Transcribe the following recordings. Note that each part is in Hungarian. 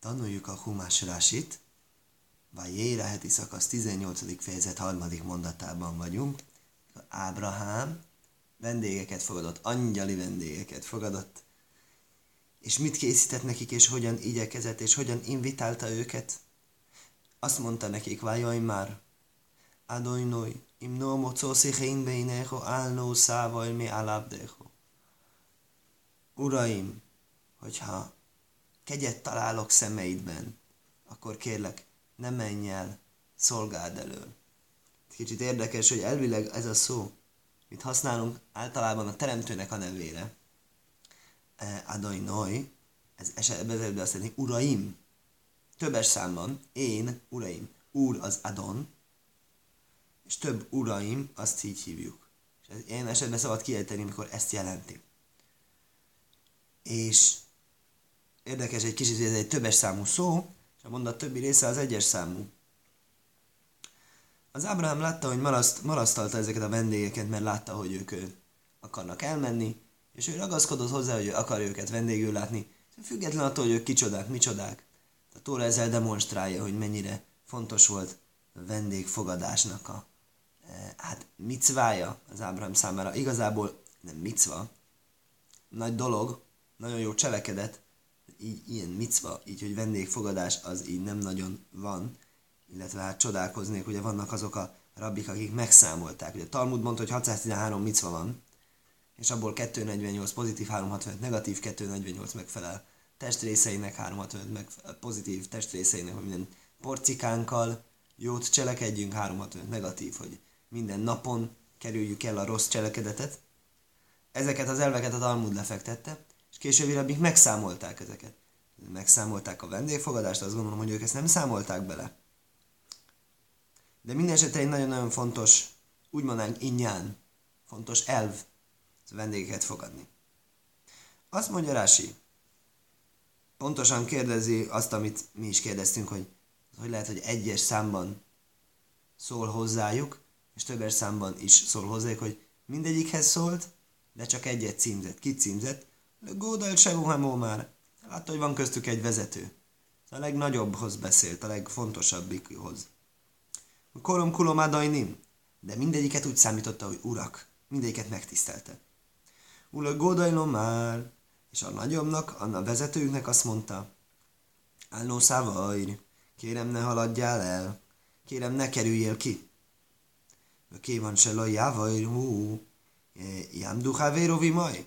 Tanuljuk a Humás Rásit, vagy Jéra heti szakasz 18. fejezet harmadik mondatában vagyunk. Ábrahám vendégeket fogadott, angyali vendégeket fogadott, és mit készített nekik, és hogyan igyekezett, és hogyan invitálta őket. Azt mondta nekik, vájaj már, Adonai, im no mocó széchein beinecho, álnó szávaj mi alábdecho. Uraim, hogyha kegyet találok szemeidben, akkor kérlek, ne menj el, szolgáld elől. Kicsit érdekes, hogy elvileg ez a szó, mit használunk általában a teremtőnek a nevére. E, Adai Noi, ez esetben azt jelenti, uraim, többes számban, én, uraim, úr az Adon, és több uraim, azt így hívjuk. És ez ilyen esetben szabad kiejteni, amikor ezt jelenti. És érdekes egy kicsit, hogy ez egy többes számú szó, és a mondat többi része az egyes számú. Az Ábrahám látta, hogy maraszt, marasztalta ezeket a vendégeket, mert látta, hogy ők akarnak elmenni, és ő ragaszkodott hozzá, hogy ő akar őket vendégül látni, független attól, hogy ők kicsodák, micsodák. A Tóra ezzel demonstrálja, hogy mennyire fontos volt a vendégfogadásnak a e, hát micvája az Ábrahám számára. Igazából nem micva, nagy dolog, nagyon jó cselekedet, így ilyen micva, így, hogy vendégfogadás az így nem nagyon van, illetve hát csodálkoznék, ugye vannak azok a rabbik, akik megszámolták. Ugye Talmud mondta, hogy 613 micva van, és abból 248 pozitív, 365 negatív, 248 megfelel testrészeinek, 365 megfelel pozitív testrészeinek, hogy minden porcikánkkal jót cselekedjünk, 365 negatív, hogy minden napon kerüljük el a rossz cselekedetet. Ezeket az elveket a Talmud lefektette, és később rabbik megszámolták ezeket. Megszámolták a vendégfogadást, azt gondolom, hogy ők ezt nem számolták bele. De minden esetre egy nagyon-nagyon fontos, úgy mondanánk innyán, fontos elv vendégeket fogadni. Azt mondja Rási, pontosan kérdezi azt, amit mi is kérdeztünk, hogy hogy lehet, hogy egyes számban szól hozzájuk, és többes számban is szól hozzájuk, hogy mindegyikhez szólt, de csak egyet címzett. Kit címzett? Gódal Sevuhamó már. Látta, hogy van köztük egy vezető. A legnagyobbhoz beszélt, a legfontosabbikhoz. Korom kulom adajnim. De mindegyiket úgy számította, hogy urak. Mindegyiket megtisztelte. Ula Gódajlom már. És a nagyobbnak, a vezetőjüknek azt mondta, Álló szávajr, kérem ne haladjál el, kérem ne kerüljél ki. Ké van se lajjávajr, hú, jámdu havérovi maj.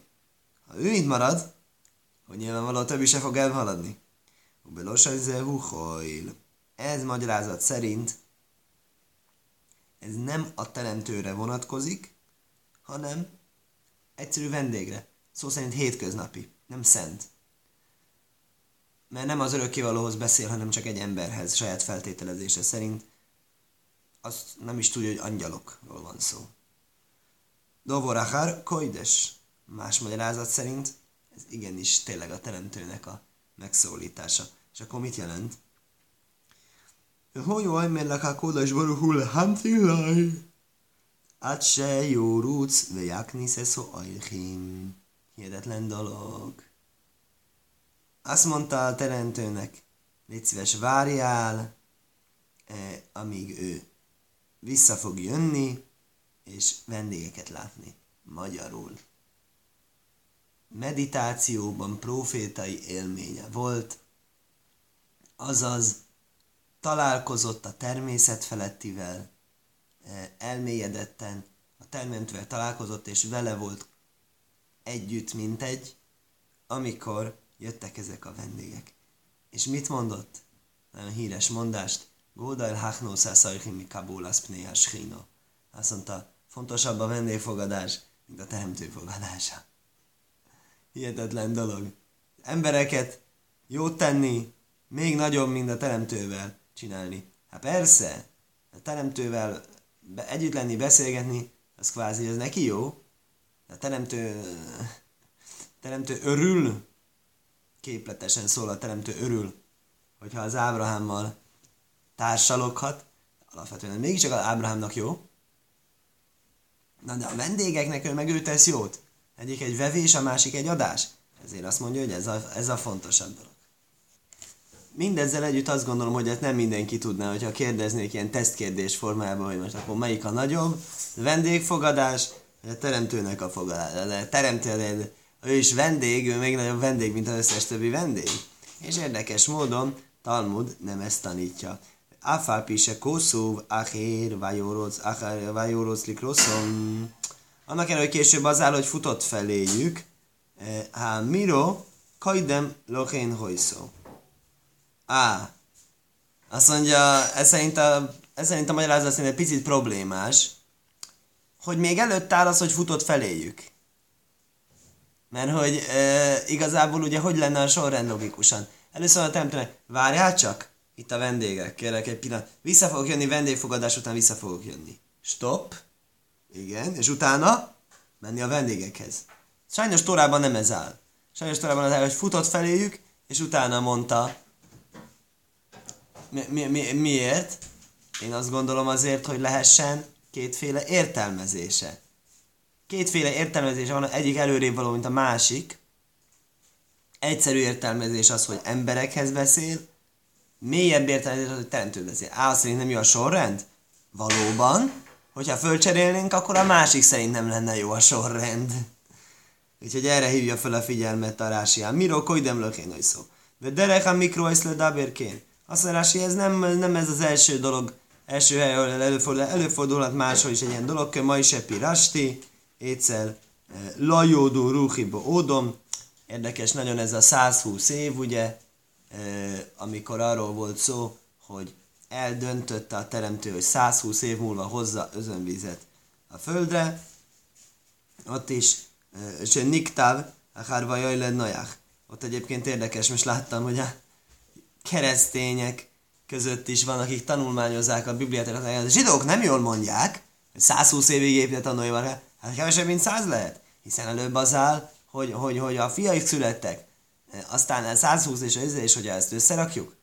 Ha ő itt marad, hogy nyilvánvaló a többi se fog elhaladni. Ez magyarázat szerint ez nem a teremtőre vonatkozik, hanem egyszerű vendégre. Szó szerint hétköznapi, nem szent. Mert nem az örökkévalóhoz beszél, hanem csak egy emberhez, saját feltételezése szerint. Azt nem is tudja, hogy angyalokról van szó. Dovorachar koides. Más magyarázat szerint ez igenis tényleg a teremtőnek a megszólítása. És akkor mit jelent? Hogy jaj, mert lakál kódas baruhul hantilaj. Át se jó rúc, ve jaknisze szó ajchim. Hihetetlen dolog. Azt mondta a teremtőnek, légy szíves, várjál, eh, amíg ő vissza fog jönni, és vendégeket látni. Magyarul meditációban profétai élménye volt, azaz találkozott a természet felettivel, eh, elmélyedetten a teremtővel találkozott, és vele volt együtt, mint egy, amikor jöttek ezek a vendégek. És mit mondott? Nagyon híres mondást. Gódail hachnószá szajchimi kabólasz pnéhás Azt mondta, fontosabb a vendégfogadás, mint a teremtő fogadása. Hihetetlen dolog. Embereket jót tenni, még nagyobb, mint a teremtővel csinálni. Hát persze, a teremtővel együtt lenni, beszélgetni, az kvázi, ez neki jó. A teremtő, teremtő örül, képletesen szól a teremtő örül, hogyha az Ábrahámmal társaloghat, alapvetően mégiscsak az Ábrahámnak jó. Na de a vendégeknek ő meg ő tesz jót. Egyik egy vevés, a másik egy adás. Ezért azt mondja, hogy ez a, ez a fontosabb dolog. mindezzel együtt azt gondolom, hogy ezt nem mindenki tudná, hogyha kérdeznék ilyen tesztkérdés formában, hogy most akkor melyik a nagyobb, vendégfogadás, vagy a teremtőnek a fogadás. De teremtő, ő is vendég, ő még nagyobb vendég, mint az összes többi vendég. És érdekes módon Talmud nem ezt tanítja. Afápi se koszúv, achér, vajóroc, achér, vajóroc, likroszom. Annak ellenére, hogy később az áll, hogy futott feléjük. Ha miro, kajdem lochén hojszó. Á, azt mondja, ez szerint a, ez szerint a magyarázat szerint egy picit problémás, hogy még előtt áll az, hogy futott feléjük. Mert hogy e, igazából ugye hogy lenne a sorrend logikusan? Először a teremtőnek, várjál csak, itt a vendégek, kérlek egy pillanat. Vissza fogok jönni, vendégfogadás után vissza fogok jönni. Stop. Igen, és utána menni a vendégekhez. Sajnos Torában nem ez áll. Sajnos Torában az áll, hogy futott feléjük, és utána mondta, mi, mi, mi, miért? Én azt gondolom azért, hogy lehessen kétféle értelmezése. Kétféle értelmezése van, egyik előrébb való, mint a másik. Egyszerű értelmezés az, hogy emberekhez beszél, mélyebb értelmezés az, hogy teremtő beszél. Á, szerint nem jó a sorrend? Valóban. Hogyha fölcserélnénk, akkor a másik szerint nem lenne jó a sorrend. Úgyhogy erre hívja fel a figyelmet a Rásián. Miro koidem lökén szó. De derek a mikro le dabérkén. Azt mondja, ez nem, nem ez az első dolog, első hely, ahol előfordul, előfordulhat máshol is egy ilyen dolog, ma is epi rasti, egyszer eh, lajódó ruhibo ódom, érdekes nagyon ez a 120 év, ugye, eh, amikor arról volt szó, hogy eldöntötte a teremtő, hogy 120 év múlva hozza özönvizet a földre, ott is, és niktáv, a hárva jaj Ott egyébként érdekes, most láttam, hogy a keresztények között is van, akik tanulmányozzák a Bibliát, a zsidók nem jól mondják, 120 évig épített a Noévar, hát kevesebb, mint 100 lehet, hiszen előbb az áll, hogy, hogy, hogy a fiaik születtek, aztán 120 és az, és hogyha ezt összerakjuk,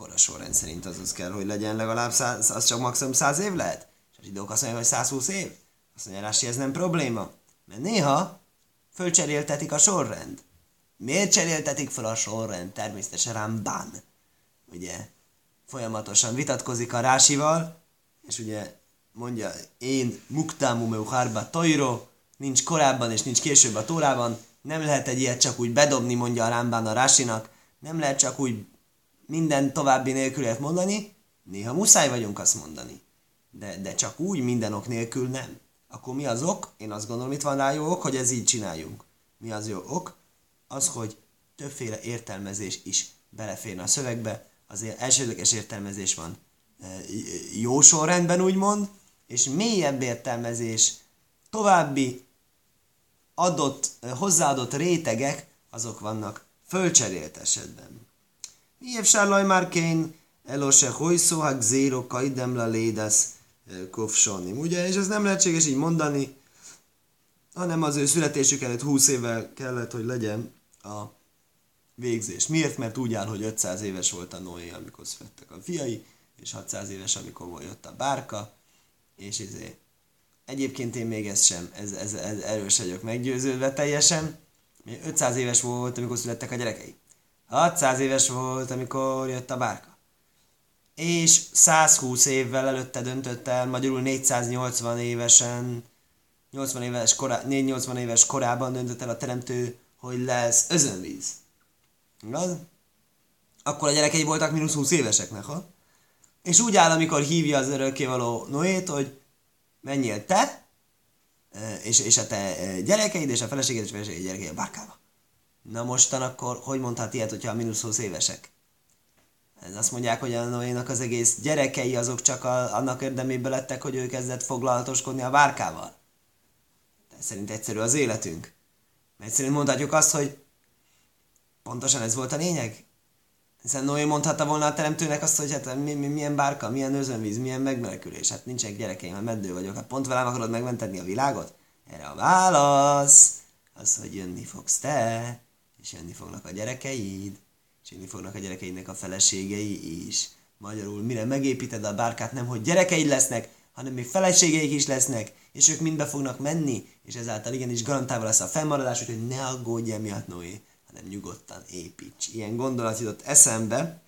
akkor a sorrend szerint az az kell, hogy legyen legalább 100, az csak maximum 100 év lehet. És a zsidók azt mondják, hogy 120 év. Azt mondja, Rási, ez nem probléma. Mert néha fölcseréltetik a sorrend. Miért cseréltetik fel a sorrend? Természetesen Ramban ugye folyamatosan vitatkozik a Rásival, és ugye mondja, én muktámumeu harba toiro, nincs korábban és nincs később a Tórában, nem lehet egy ilyet csak úgy bedobni, mondja a Rámbán a Rásinak, nem lehet csak úgy minden további nélkül mondani, néha muszáj vagyunk azt mondani. De, de csak úgy minden ok nélkül nem. Akkor mi az ok? Én azt gondolom, itt van rá jó ok, hogy ez így csináljunk. Mi az jó ok? Az, hogy többféle értelmezés is beleférne a szövegbe, azért elsődleges értelmezés van e, jó sorrendben úgymond, és mélyebb értelmezés, további adott, e, hozzáadott rétegek, azok vannak fölcserélt esetben. Már kén, elose hojszó, ha zéro kaidem la lédesz e, kofsonim. Ugye, és ez nem lehetséges így mondani, hanem az ő születésük előtt 20 évvel kellett, hogy legyen a végzés. Miért? Mert úgy áll, hogy 500 éves volt a Noé, amikor születtek a fiai, és 600 éves, amikor jött a bárka, és izé. Egyébként én még ez sem, ez, ez, ez erős vagyok meggyőződve teljesen. 500 éves volt, amikor születtek a gyerekei. 600 éves volt, amikor jött a bárka. És 120 évvel előtte döntött el, magyarul 480 évesen, 80 éves korá, 480 éves korában döntött el a teremtő, hogy lesz özönvíz. Igaz? Akkor a gyerekei voltak mínusz 20 éveseknek, ha? És úgy áll, amikor hívja az örökkévaló Noét, hogy menjél te, és, és a te gyerekeid, és a feleséged, és a feleséged gyerekei a bárkába. Na mostan akkor, hogy mondhat ilyet, hogyha a mínusz 20 évesek? Azt mondják, hogy a Noénak az egész gyerekei azok csak a, annak érdemében lettek, hogy ő kezdett foglalatoskodni a bárkával. De szerint egyszerű az életünk. Mert szerint mondhatjuk azt, hogy Pontosan ez volt a lényeg? Hiszen Noé mondhatta volna a teremtőnek azt, hogy hát mi, mi, milyen bárka, milyen özönvíz, milyen megmenekülés. Hát nincsenek gyerekeim, mert meddő vagyok. Hát pont velem akarod megmenteni a világot? Erre a válasz az, hogy jönni fogsz te, és jönni fognak a gyerekeid, és jönni fognak a gyerekeidnek a feleségei is. Magyarul, mire megépíted a bárkát, nem hogy gyerekeid lesznek, hanem még feleségeik is lesznek, és ők mind be fognak menni, és ezáltal igenis garantálva lesz a fennmaradás, úgyhogy ne aggódj emiatt, Noé hanem nyugodtan építs. Ilyen gondolat jutott eszembe,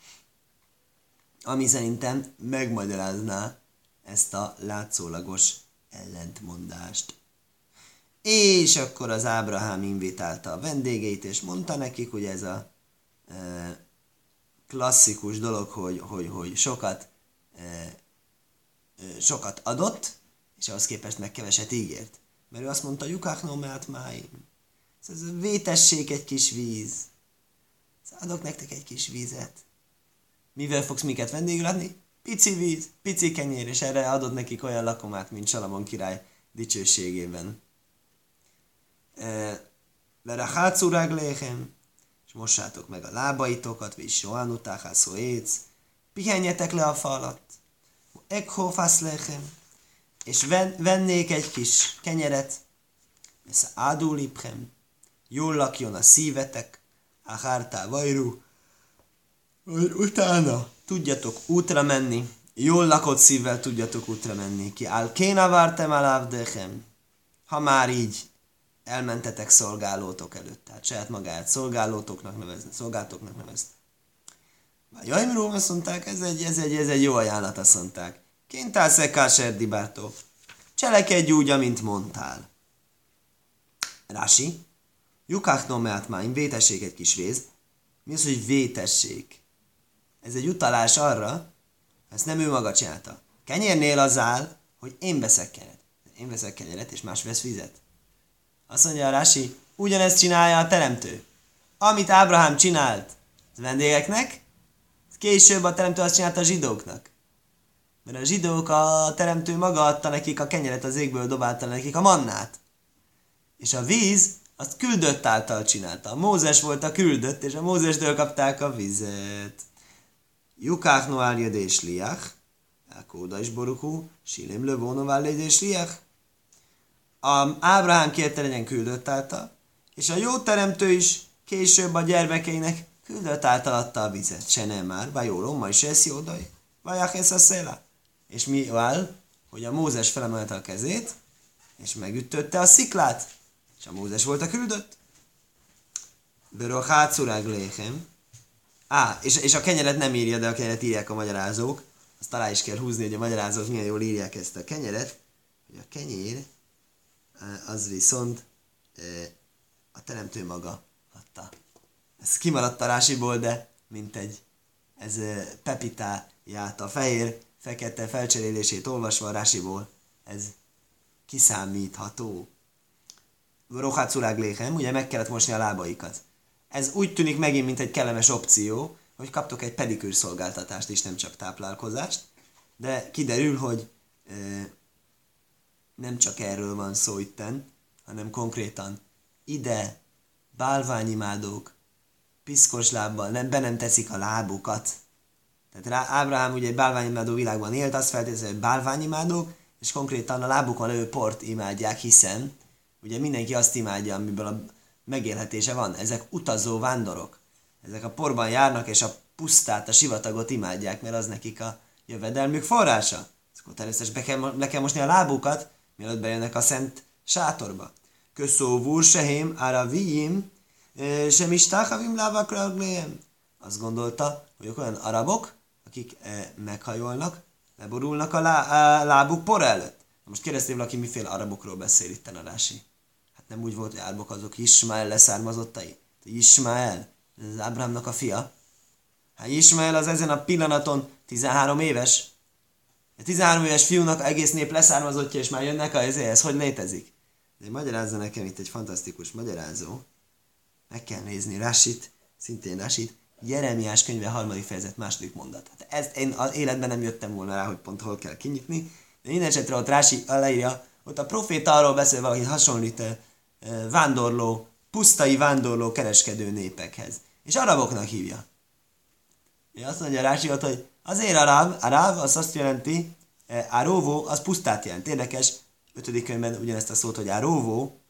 ami szerintem megmagyarázná ezt a látszólagos ellentmondást. És akkor az Ábrahám invitálta a vendégeit, és mondta nekik, hogy ez a e, klasszikus dolog, hogy, hogy, hogy sokat, e, e, sokat adott, és ahhoz képest meg keveset ígért. Mert ő azt mondta, Jukachno meát máim. Ez a vétesség egy kis víz. Adok nektek egy kis vízet. Mivel fogsz minket vendégül adni? Pici víz, pici kenyér, és erre adod nekik olyan lakomát, mint Salamon király dicsőségében. Lerachácu rágléhem, és mossátok meg a lábaitokat, és sohanutáhászó éc, pihenjetek le a falat, ekhófász lechem, és ven, vennék egy kis kenyeret, ez áduliphem, jól lakjon a szívetek, a hártá vajrú, hogy utána tudjatok útra menni, jól lakott szívvel tudjatok útra menni. Ki áll kéna vártem alávdechem. Ha már így elmentetek szolgálótok előtt, tehát saját magát szolgálótoknak nevezni, szolgáltóknak nevezni. Jaimról azt mondták, ez egy, ez, egy, ez egy jó ajánlat, azt mondták. Kint állsz e dibátó. Cselekedj úgy, amint mondtál. Rási, Jukák nomeát máim, vétesség egy kis rész. Mi az, hogy vétesség? Ez egy utalás arra, ezt nem ő maga csinálta. Kenyérnél az áll, hogy én veszek kenyeret. Én veszek kenyeret, és más vesz vizet. Azt mondja a Rási, ugyanezt csinálja a teremtő. Amit Ábrahám csinált a vendégeknek, később a teremtő azt csinálta a zsidóknak. Mert a zsidók a teremtő maga adta nekik a kenyeret az égből, dobálta nekik a mannát. És a víz azt küldött által csinálta. A Mózes volt a küldött, és a Mózestől kapták a vizet. Jukák noár és liach, Kóda is borukú, Silim lövónó és liach. A Ábrahám kérte legyen küldött által, és a jó teremtő is később a gyermekeinek küldött által adta a vizet. Se nem már, vagy jó, ma is ez jódai, vagy ez a széla. És mi áll, hogy a Mózes felemelte a kezét, és megütötte a sziklát, és a Mózes volt a küldött. Berohácurág léhem, Á, és, és a kenyeret nem írja, de a kenyeret írják a magyarázók. Azt alá is kell húzni, hogy a magyarázók milyen jól írják ezt a kenyeret. Hogy a kenyér, az viszont a teremtő maga adta. Ez kimaradt a rásiból, de mint egy ez pepitáját, a fehér, fekete felcserélését olvasva a rásiból, ez kiszámítható. Roháculág léhem, ugye meg kellett mosni a lábaikat. Ez úgy tűnik megint, mint egy kellemes opció, hogy kaptok egy pedikűr szolgáltatást is, nem csak táplálkozást, de kiderül, hogy nem csak erről van szó itten, hanem konkrétan ide bálványimádók piszkos lábbal nem, be nem teszik a lábukat. Tehát rá, Ábrahám ugye egy bálványimádó világban élt, azt feltétlenül, hogy bálványimádók, és konkrétan a lábukon levő port imádják, hiszen ugye mindenki azt imádja, amiből a megélhetése van. Ezek utazó vándorok. Ezek a porban járnak, és a pusztát, a sivatagot imádják, mert az nekik a jövedelmük forrása. Akkor természetesen be kell, le kell mosni a lábukat, mielőtt bejönnek a szent sátorba. Köszóvúr sehém, áravijim, sem is táhavim lávakra Azt gondolta, hogy olyan arabok, akik meghajolnak, leborulnak a, lá, a lábuk por előtt. Most kérdeztél valaki, miféle arabokról beszél itt a Rási nem úgy volt, hogy Árbok azok Ismael leszármazottai. Ismael, ez Ábrámnak a fia. Hát Ismael az ezen a pillanaton 13 éves. A 13 éves fiúnak egész nép leszármazottja, és már jönnek a ez hogy létezik? De magyarázza nekem itt egy fantasztikus magyarázó. Meg kell nézni Rasit, szintén Rasit, Jeremiás könyve harmadik fejezet második mondat. Hát ezt én az életben nem jöttem volna rá, hogy pont hol kell kinyitni, de minden esetre ott Rási leírja, ott a proféta arról beszél valaki hasonlít vándorló, pusztai vándorló kereskedő népekhez. És araboknak hívja. És azt mondja Rási ott, hogy azért arab, arab az azt jelenti, áróvó, az pusztát jelent. Érdekes, ötödik könyvben ugyanezt a szót, hogy áróvó,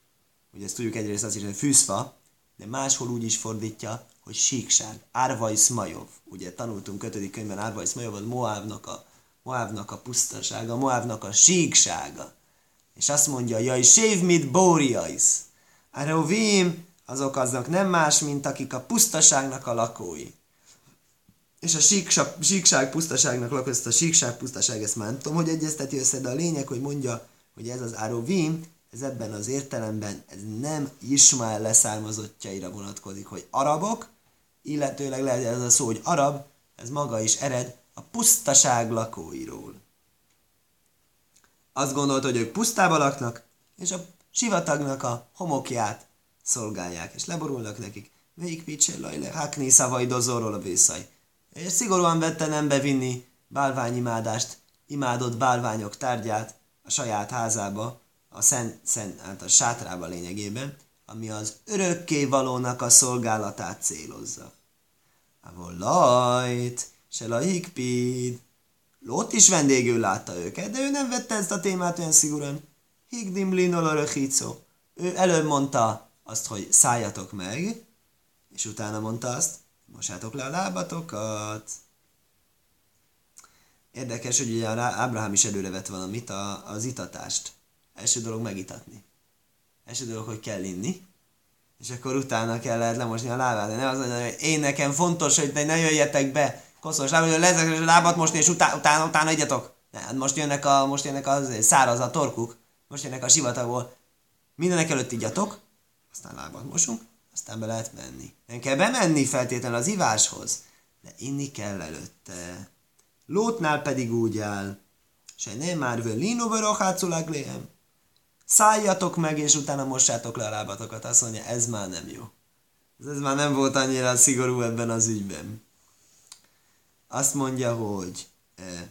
ugye ezt tudjuk egyrészt azt is, hogy fűszfa, de máshol úgy is fordítja, hogy síkság. Árvai Smajov. Ugye tanultunk ötödik könyvben Árvai Smajov, az Moávnak a, Moávnak a pusztasága, Moávnak a síksága. És azt mondja, jaj, sév mit. A rovim, azok azok nem más, mint akik a pusztaságnak a lakói. És a síksa, síkság pusztaságnak lakozt a síkság pusztaság, ezt már tudom, hogy egyezteti össze, de a lényeg, hogy mondja, hogy ez az Árovim, ez ebben az értelemben, ez nem Ismael leszármazottjaira vonatkozik, hogy arabok, illetőleg lehet ez a szó, hogy arab, ez maga is ered a pusztaság lakóiról. Azt gondolta, hogy ők pusztába laknak, és a sivatagnak a homokját szolgálják, és leborulnak nekik. Végig picsér lajle, hakni szavai dozorról a vészaj. És szigorúan vette nem bevinni bálványimádást, imádott bálványok tárgyát a saját házába, a szent, szent hát a sátrába lényegében, ami az örökké valónak a szolgálatát célozza. Ávol lajt, se hikpid. Lót is vendégül látta őket, de ő nem vette ezt a témát olyan szigorúan. Higdim linol Ő előbb mondta azt, hogy szálljatok meg, és utána mondta azt, mosátok le a lábatokat. Érdekes, hogy ugye Ábrahám is előre vett valamit, a, az itatást. Első dolog megitatni. Első dolog, hogy kell inni. És akkor utána kell lehet lemosni a lábát. De ne az, hogy én nekem fontos, hogy ne jöjjetek be koszos lábát, hogy lezek a lábat mosni, és utána, utána, utána egyetok. Ne, hát most jönnek a, most jönnek az száraz a torkuk, most jönnek a sivatagból. Mindenek előtt igyatok, aztán lábat mosunk, aztán be lehet menni. Nem kell bemenni feltétlenül az iváshoz, de inni kell előtte. Lótnál pedig úgy áll, se nem már völino verocháculag léhem. Szálljatok meg, és utána mossátok le a lábatokat. Azt mondja, ez már nem jó. Ez már nem volt annyira szigorú ebben az ügyben. Azt mondja, hogy e,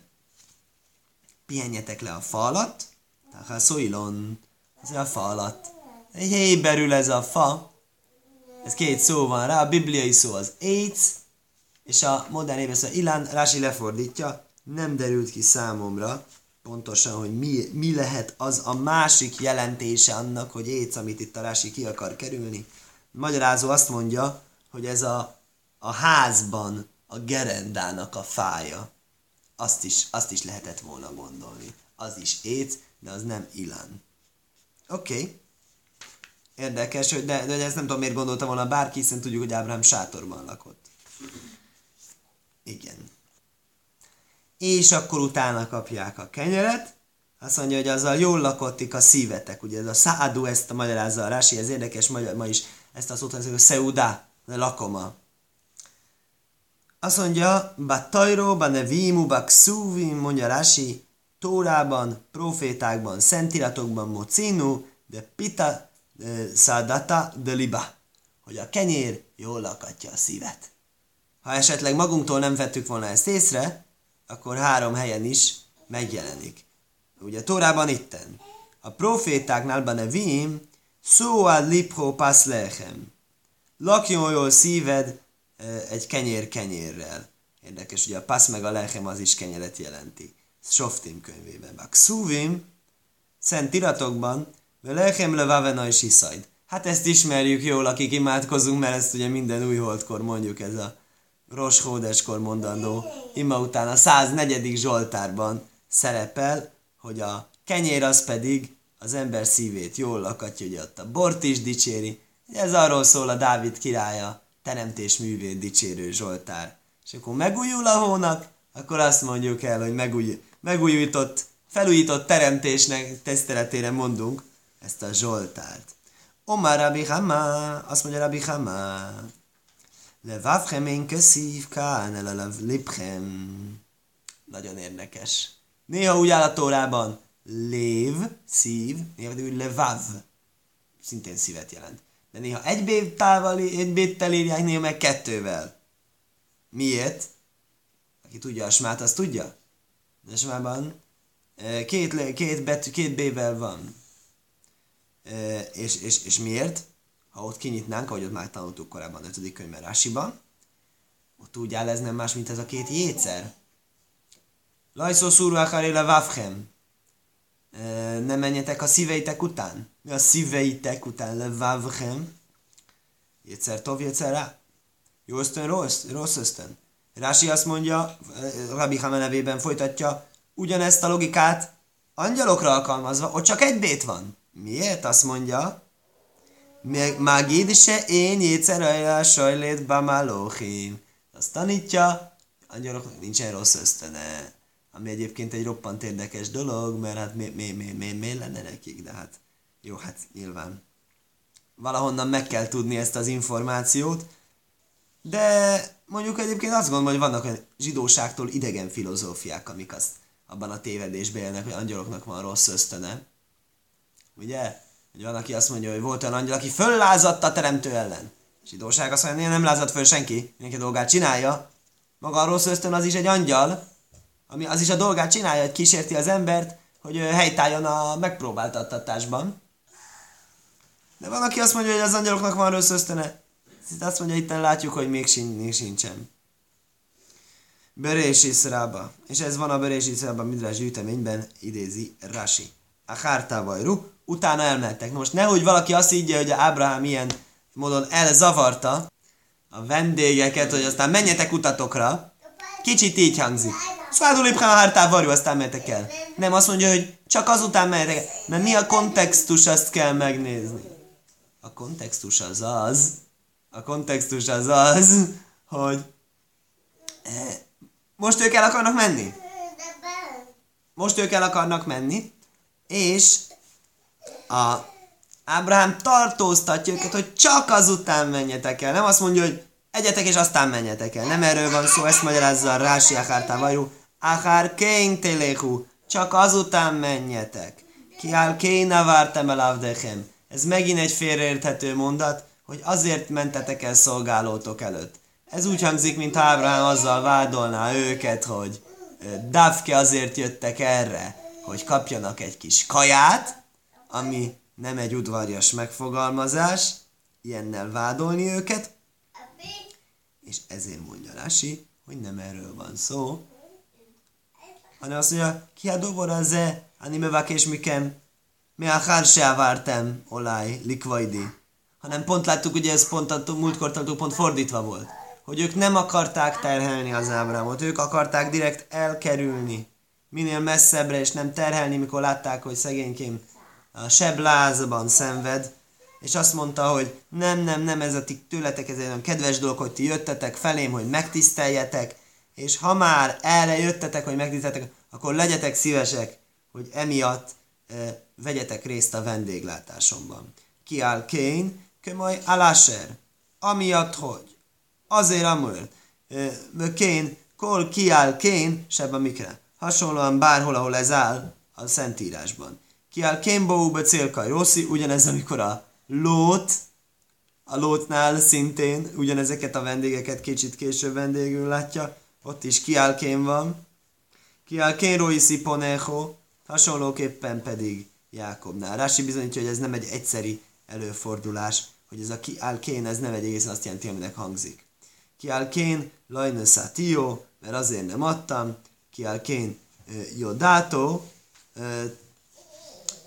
pihenjetek le a falat, tehát szóilon, ez a falat. Egy héberül ez a fa, ez két szó van rá, a bibliai szó az AIDS, és a modern évesző Ilán Rási lefordítja, nem derült ki számomra pontosan, hogy mi, mi lehet az a másik jelentése annak, hogy AIDS, amit itt a Rási ki akar kerülni. Magyarázó azt mondja, hogy ez a, a házban a gerendának a fája. Azt is, azt is lehetett volna gondolni. Az is AIDS, de az nem Ilán. Oké. Okay. Érdekes, hogy de, de ezt nem tudom, miért gondolta volna bárki, hiszen tudjuk, hogy Ábrám sátorban lakott. Igen. És akkor utána kapják a kenyeret, azt mondja, hogy azzal jól lakottik a szívetek. Ugye ez a szádu, ezt a magyarázza a Rási, ez érdekes, ma, ma is ezt a szót hogy szeudá, lakoma. Azt mondja, Batajro, Banevimu, Baksuvim, mondja Rási, Tórában, profétákban, szentiratokban, Mocinu, de Pita, szádata de liba, hogy a kenyér jól lakatja a szívet. Ha esetleg magunktól nem vettük volna ezt észre, akkor három helyen is megjelenik. Ugye Tórában itten. A profétáknál nevim, szó ad lipho lechem. Lakjon jól szíved egy kenyér kenyérrel. Érdekes, ugye a pasz meg a lechem az is kenyeret jelenti. Softim könyvében. A kszuvim, szent iratokban Lechem levavena is iszajd. Hát ezt ismerjük jól, akik imádkozunk, mert ezt ugye minden új holdkor mondjuk ez a Roshódeskor mondandó. Ima után a 104. Zsoltárban szerepel, hogy a kenyér az pedig az ember szívét jól lakatja, hogy ott a bort is dicséri. Ez arról szól a Dávid királya teremtés művét dicsérő Zsoltár. És akkor megújul a hónap, akkor azt mondjuk el, hogy megúj, megújított, felújított teremtésnek teszteletére mondunk, ezt a Zsoltárt. Omar Rabbi Hama, azt mondja Rabbi Hama, Levavchem én köszív kán el a lipchem. Nagyon érdekes. Néha úgy áll a tórában, lév, szív, néha úgy levav, szintén szívet jelent. De néha egy bétával, egy béttel írják, néha meg kettővel. Miért? Aki tudja a smát, az tudja. De smában eh, két, két, betű, két bével van és, és, és miért? Ha ott kinyitnánk, ahogy ott már tanultuk korábban a 5. könyvben Rásiban, ott úgy áll ez nem más, mint ez a két jétszer. Lajszó szúrú a vavchem. Ne menjetek a szíveitek után. Mi a szíveitek után? Le vavchem. Jétszer tov, jétszer rá. Jó ösztön, rossz, rossz ösztön. Rási azt mondja, Rabbi Hama nevében folytatja, ugyanezt a logikát angyalokra alkalmazva, ott csak egy bét van. Miért? Azt mondja, Magid se én jétszerajra sajlét bamálóhim. Azt tanítja, angyaloknak nincsen rossz ösztöne. Ami egyébként egy roppant érdekes dolog, mert hát mi, mi, mi, mi, mi lenne nekik, de hát jó, hát nyilván valahonnan meg kell tudni ezt az információt, de mondjuk egyébként azt gondolom, hogy vannak olyan zsidóságtól idegen filozófiák, amik azt abban a tévedésben élnek, hogy angyaloknak van rossz ösztöne. Ugye? Hogy van, aki azt mondja, hogy volt olyan angyal, aki föllázadt a teremtő ellen. Zsidóság azt mondja, nem lázadt föl senki, mindenki a dolgát csinálja. Maga a rossz ösztön az is egy angyal, ami az is a dolgát csinálja, hogy kísérti az embert, hogy helytálljon a megpróbáltattatásban. De van, aki azt mondja, hogy az angyaloknak van rossz ösztöne. Azt mondja, itt látjuk, hogy még sincsen. Berés Iszrába. És ez van a Berés Iszrába Midrás gyűjteményben, idézi Rashi. A hártávajru, utána elmentek. Na most nehogy valaki azt így, hogy Ábrahám ilyen módon elzavarta a vendégeket, hogy aztán menjetek utatokra. Kicsit így hangzik. Szvádul lépkán a hártávajru, aztán menjetek el. Nem azt mondja, hogy csak azután menjetek el. Mert mi a kontextus, azt kell megnézni. A kontextus az az, a kontextus az az, hogy eh, most ők el akarnak menni. Most ők el akarnak menni, és a Ábrahám tartóztatja őket, hogy csak azután menjetek el. Nem azt mondja, hogy egyetek és aztán menjetek el. Nem erről van szó, ezt magyarázza a Rási Akártá Vajú. Akár kén téléhu, csak azután menjetek. Kiál kéna vártam el avdechem. Ez megint egy félreérthető mondat, hogy azért mentetek el szolgálótok előtt. Ez úgy hangzik, mint Ábrahám azzal vádolná őket, hogy Davke azért jöttek erre, hogy kapjanak egy kis kaját, ami nem egy udvarjas megfogalmazás, ilyennel vádolni őket, és ezért mondja Rasi, hogy nem erről van szó, hanem azt mondja, ki a dobora ze, ani és mikem, mi a se vártem, olaj, likvajdi. Hanem pont láttuk, ugye ez pont a múltkor pont fordítva volt hogy ők nem akarták terhelni az Ábrámot, ők akarták direkt elkerülni, minél messzebbre, és nem terhelni, mikor látták, hogy szegénykém a seblázban szenved, és azt mondta, hogy nem, nem, nem, ez a ti tőletek, ez egy olyan kedves dolog, hogy ti jöttetek felém, hogy megtiszteljetek, és ha már erre jöttetek, hogy megtiszteljetek, akkor legyetek szívesek, hogy emiatt e, vegyetek részt a vendéglátásomban. Kiáll Kén, kömaj aláser, amiatt, hogy Azért amúr. Kén, kol kiáll kén, sebb a mikre. Hasonlóan bárhol, ahol ez áll a Szentírásban. Kiáll kén be célka Jószi, ugyanez, amikor a lót, a lótnál szintén ugyanezeket a vendégeket kicsit később vendégül látja, ott is kiáll kén van. Kiáll kén roiszi ponecho, hasonlóképpen pedig Jákobnál. Rási bizonyítja, hogy ez nem egy egyszeri előfordulás, hogy ez a kiáll kén, ez nem egy egészen azt jelenti, aminek hangzik. Ki kén lajna szátio, mert azért nem adtam. Ki kén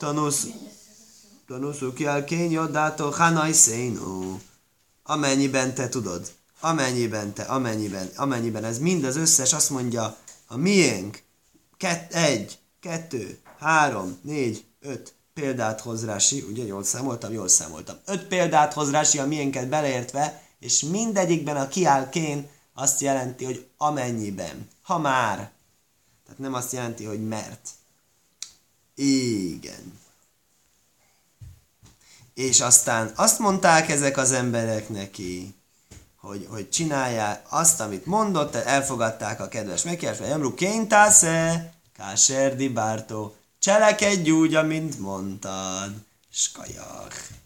tanusz, tanuszú ki kén jodátó, hanaj szénó. Amennyiben te tudod, amennyiben te, amennyiben, amennyiben ez mind az összes azt mondja, a miénk, kett, egy, kettő, három, négy, öt példát hoz Rási, ugye jól számoltam, jól számoltam. Öt példát hoz Rási a miénket beleértve, és mindegyikben a kiáll kén azt jelenti, hogy amennyiben, ha már. Tehát nem azt jelenti, hogy mert. Igen. És aztán azt mondták ezek az emberek neki, hogy, hogy csinálják azt, amit mondott, elfogadták a kedves megkérés, hogy Emru kéntásze, káser di bártó, cselekedj úgy, amint mondtad. Skajak.